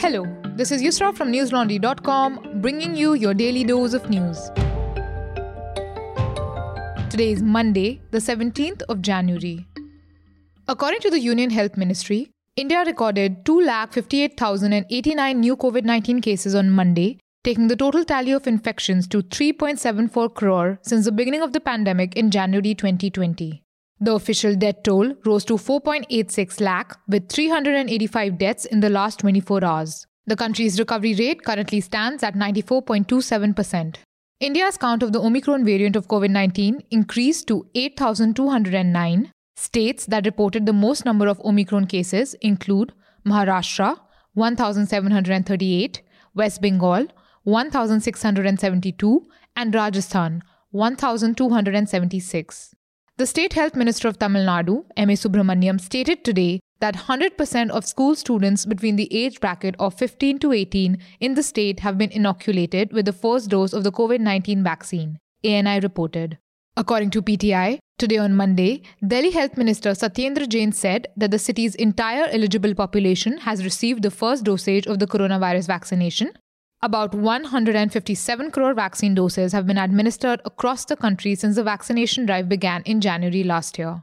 Hello, this is Yusra from newslaundry.com bringing you your daily dose of news. Today is Monday, the 17th of January. According to the Union Health Ministry, India recorded 2,58,089 new COVID 19 cases on Monday, taking the total tally of infections to 3.74 crore since the beginning of the pandemic in January 2020. The official death toll rose to 4.86 lakh, with 385 deaths in the last 24 hours. The country's recovery rate currently stands at 94.27%. India's count of the Omicron variant of COVID 19 increased to 8,209. States that reported the most number of Omicron cases include Maharashtra, 1,738, West Bengal, 1,672, and Rajasthan, 1,276. The State Health Minister of Tamil Nadu, M.A. Subramanian, stated today that 100% of school students between the age bracket of 15 to 18 in the state have been inoculated with the first dose of the COVID 19 vaccine, ANI reported. According to PTI, today on Monday, Delhi Health Minister Satyendra Jain said that the city's entire eligible population has received the first dosage of the coronavirus vaccination about 157 crore vaccine doses have been administered across the country since the vaccination drive began in January last year.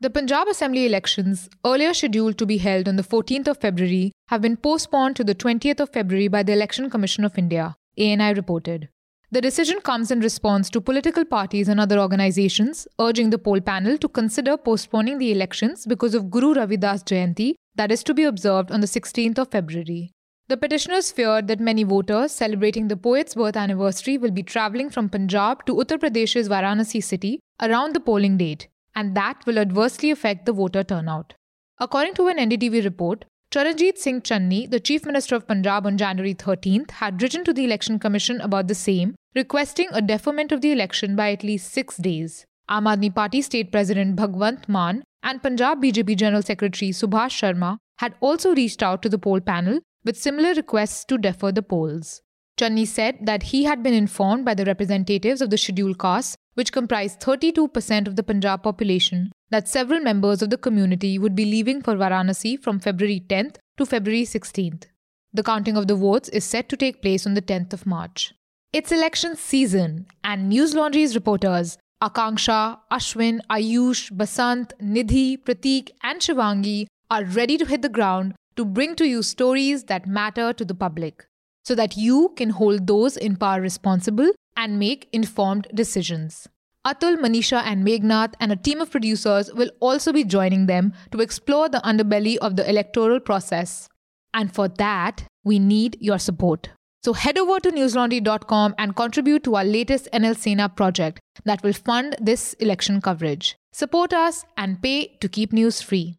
The Punjab Assembly elections, earlier scheduled to be held on the 14th of February, have been postponed to the 20th of February by the Election Commission of India, ANI reported. The decision comes in response to political parties and other organizations urging the poll panel to consider postponing the elections because of Guru Ravidas Jayanti that is to be observed on the 16th of February. The petitioners feared that many voters celebrating the poet's birth anniversary will be travelling from Punjab to Uttar Pradesh's Varanasi city around the polling date, and that will adversely affect the voter turnout. According to an NDTV report, Charanjit Singh Channi, the Chief Minister of Punjab on January 13th, had written to the Election Commission about the same, requesting a deferment of the election by at least six days. Aam Party State President Bhagwant Mann and Punjab BJP General Secretary Subhash Sharma had also reached out to the poll panel with similar requests to defer the polls. Channi said that he had been informed by the representatives of the scheduled castes, which comprise 32% of the Punjab population, that several members of the community would be leaving for Varanasi from February 10th to February 16th. The counting of the votes is set to take place on the 10th of March. It's election season, and News Laundry's reporters Akanksha, Ashwin, Ayush, Basant, Nidhi, Pratik, and Shivangi are ready to hit the ground to bring to you stories that matter to the public so that you can hold those in power responsible and make informed decisions. Atul, Manisha, and Meghnad and a team of producers will also be joining them to explore the underbelly of the electoral process. And for that, we need your support. So head over to newslaundry.com and contribute to our latest NL Sena project that will fund this election coverage. Support us and pay to keep news free.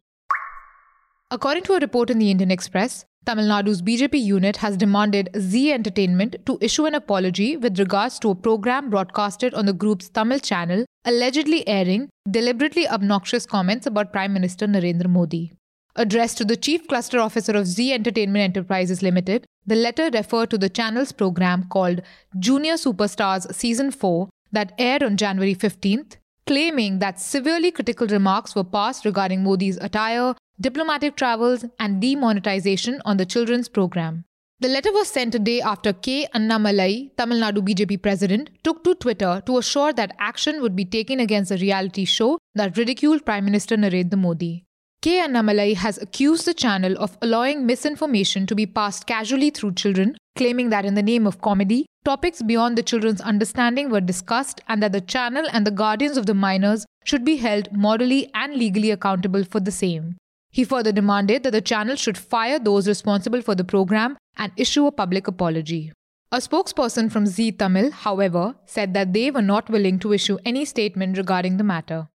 According to a report in the Indian Express, Tamil Nadu's BJP unit has demanded Zee Entertainment to issue an apology with regards to a program broadcasted on the group's Tamil channel allegedly airing deliberately obnoxious comments about Prime Minister Narendra Modi. Addressed to the Chief Cluster Officer of Zee Entertainment Enterprises Limited, the letter referred to the channel's program called Junior Superstars Season 4 that aired on January 15th, claiming that severely critical remarks were passed regarding Modi's attire, diplomatic travels, and demonetization on the children's program. The letter was sent a day after K. Annamalai, Tamil Nadu BJP president, took to Twitter to assure that action would be taken against a reality show that ridiculed Prime Minister Narendra Modi. K. Annamalai has accused the channel of allowing misinformation to be passed casually through children, claiming that in the name of comedy, topics beyond the children's understanding were discussed and that the channel and the guardians of the minors should be held morally and legally accountable for the same. He further demanded that the channel should fire those responsible for the program and issue a public apology. A spokesperson from Zee Tamil, however, said that they were not willing to issue any statement regarding the matter.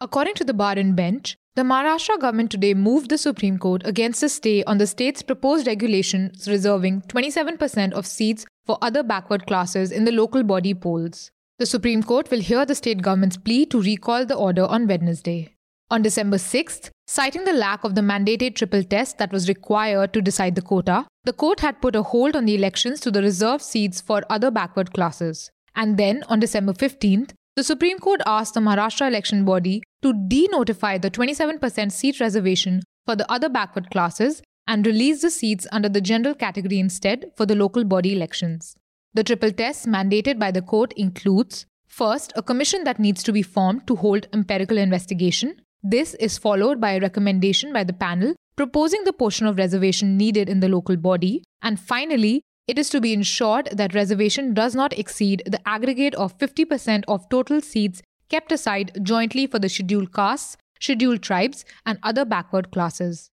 According to the bar and bench, the Maharashtra government today moved the Supreme Court against a stay on the state's proposed regulations reserving 27% of seats for other backward classes in the local body polls. The Supreme Court will hear the state government's plea to recall the order on Wednesday. On December 6th, citing the lack of the mandated triple test that was required to decide the quota, the court had put a hold on the elections to the reserved seats for other backward classes. And then, on December 15th, the Supreme Court asked the Maharashtra election body to denotify the 27% seat reservation for the other backward classes and release the seats under the general category instead for the local body elections. The triple test mandated by the court includes first, a commission that needs to be formed to hold empirical investigation. This is followed by a recommendation by the panel proposing the portion of reservation needed in the local body, and finally, it is to be ensured that reservation does not exceed the aggregate of 50% of total seats kept aside jointly for the scheduled castes, scheduled tribes, and other backward classes.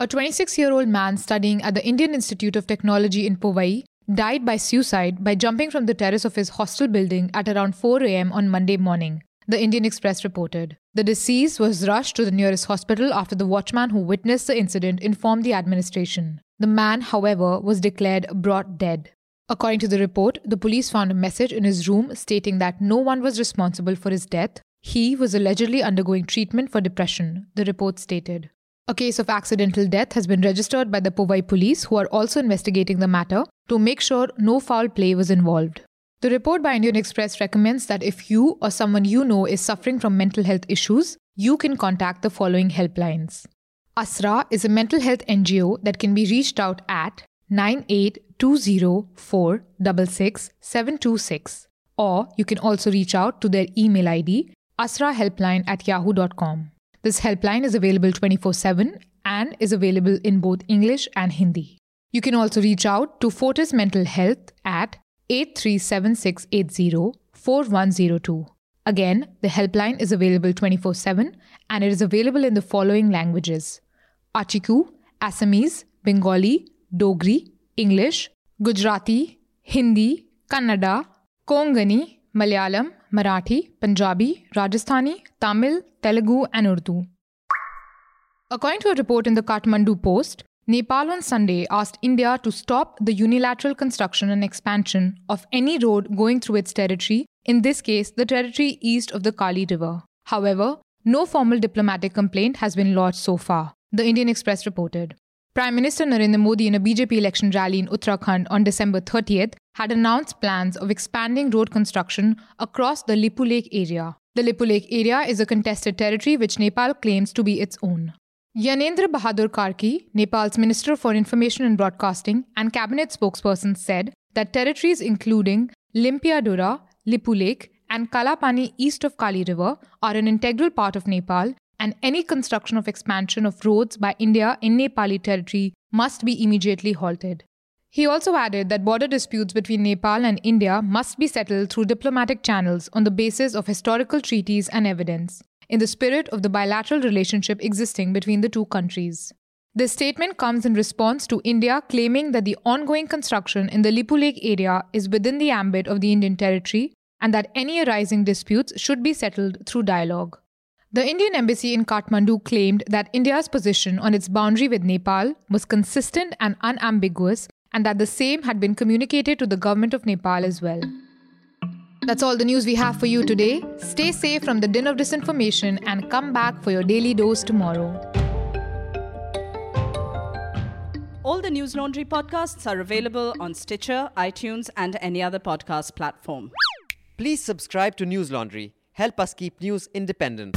A 26 year old man studying at the Indian Institute of Technology in Powai died by suicide by jumping from the terrace of his hostel building at around 4 am on Monday morning, the Indian Express reported. The deceased was rushed to the nearest hospital after the watchman who witnessed the incident informed the administration. The man, however, was declared brought dead. According to the report, the police found a message in his room stating that no one was responsible for his death. He was allegedly undergoing treatment for depression, the report stated. A case of accidental death has been registered by the Powai police, who are also investigating the matter to make sure no foul play was involved. The report by Indian Express recommends that if you or someone you know is suffering from mental health issues, you can contact the following helplines. ASRA is a mental health NGO that can be reached out at 9820466726 or you can also reach out to their email ID asrahelpline at yahoo.com. This helpline is available 24/7 and is available in both English and Hindi. You can also reach out to Fortis Mental Health at 837680 4102. Again, the helpline is available 24 7 and it is available in the following languages Achiku, Assamese, Bengali, Dogri, English, Gujarati, Hindi, Kannada, Konkani, Malayalam, Marathi, Punjabi, Rajasthani, Tamil, Telugu, and Urdu. According to a report in the Kathmandu Post, Nepal on Sunday asked India to stop the unilateral construction and expansion of any road going through its territory, in this case, the territory east of the Kali River. However, no formal diplomatic complaint has been lodged so far, the Indian Express reported. Prime Minister Narendra Modi in a BJP election rally in Uttarakhand on December 30th had announced plans of expanding road construction across the Lipulekh area. The Lipulekh area is a contested territory which Nepal claims to be its own. Gyanendra Bahadur Karki, Nepal's Minister for Information and Broadcasting and cabinet spokesperson, said that territories including Limpiyadhura, Lipu Lake, and Kalapani east of Kali River are an integral part of Nepal, and any construction of expansion of roads by India in Nepali territory must be immediately halted. He also added that border disputes between Nepal and India must be settled through diplomatic channels on the basis of historical treaties and evidence in the spirit of the bilateral relationship existing between the two countries. This statement comes in response to India claiming that the ongoing construction in the Lipulekh area is within the ambit of the Indian territory and that any arising disputes should be settled through dialogue. The Indian embassy in Kathmandu claimed that India's position on its boundary with Nepal was consistent and unambiguous and that the same had been communicated to the government of Nepal as well. That's all the news we have for you today. Stay safe from the din of disinformation and come back for your daily dose tomorrow. All the News Laundry podcasts are available on Stitcher, iTunes, and any other podcast platform. Please subscribe to News Laundry. Help us keep news independent.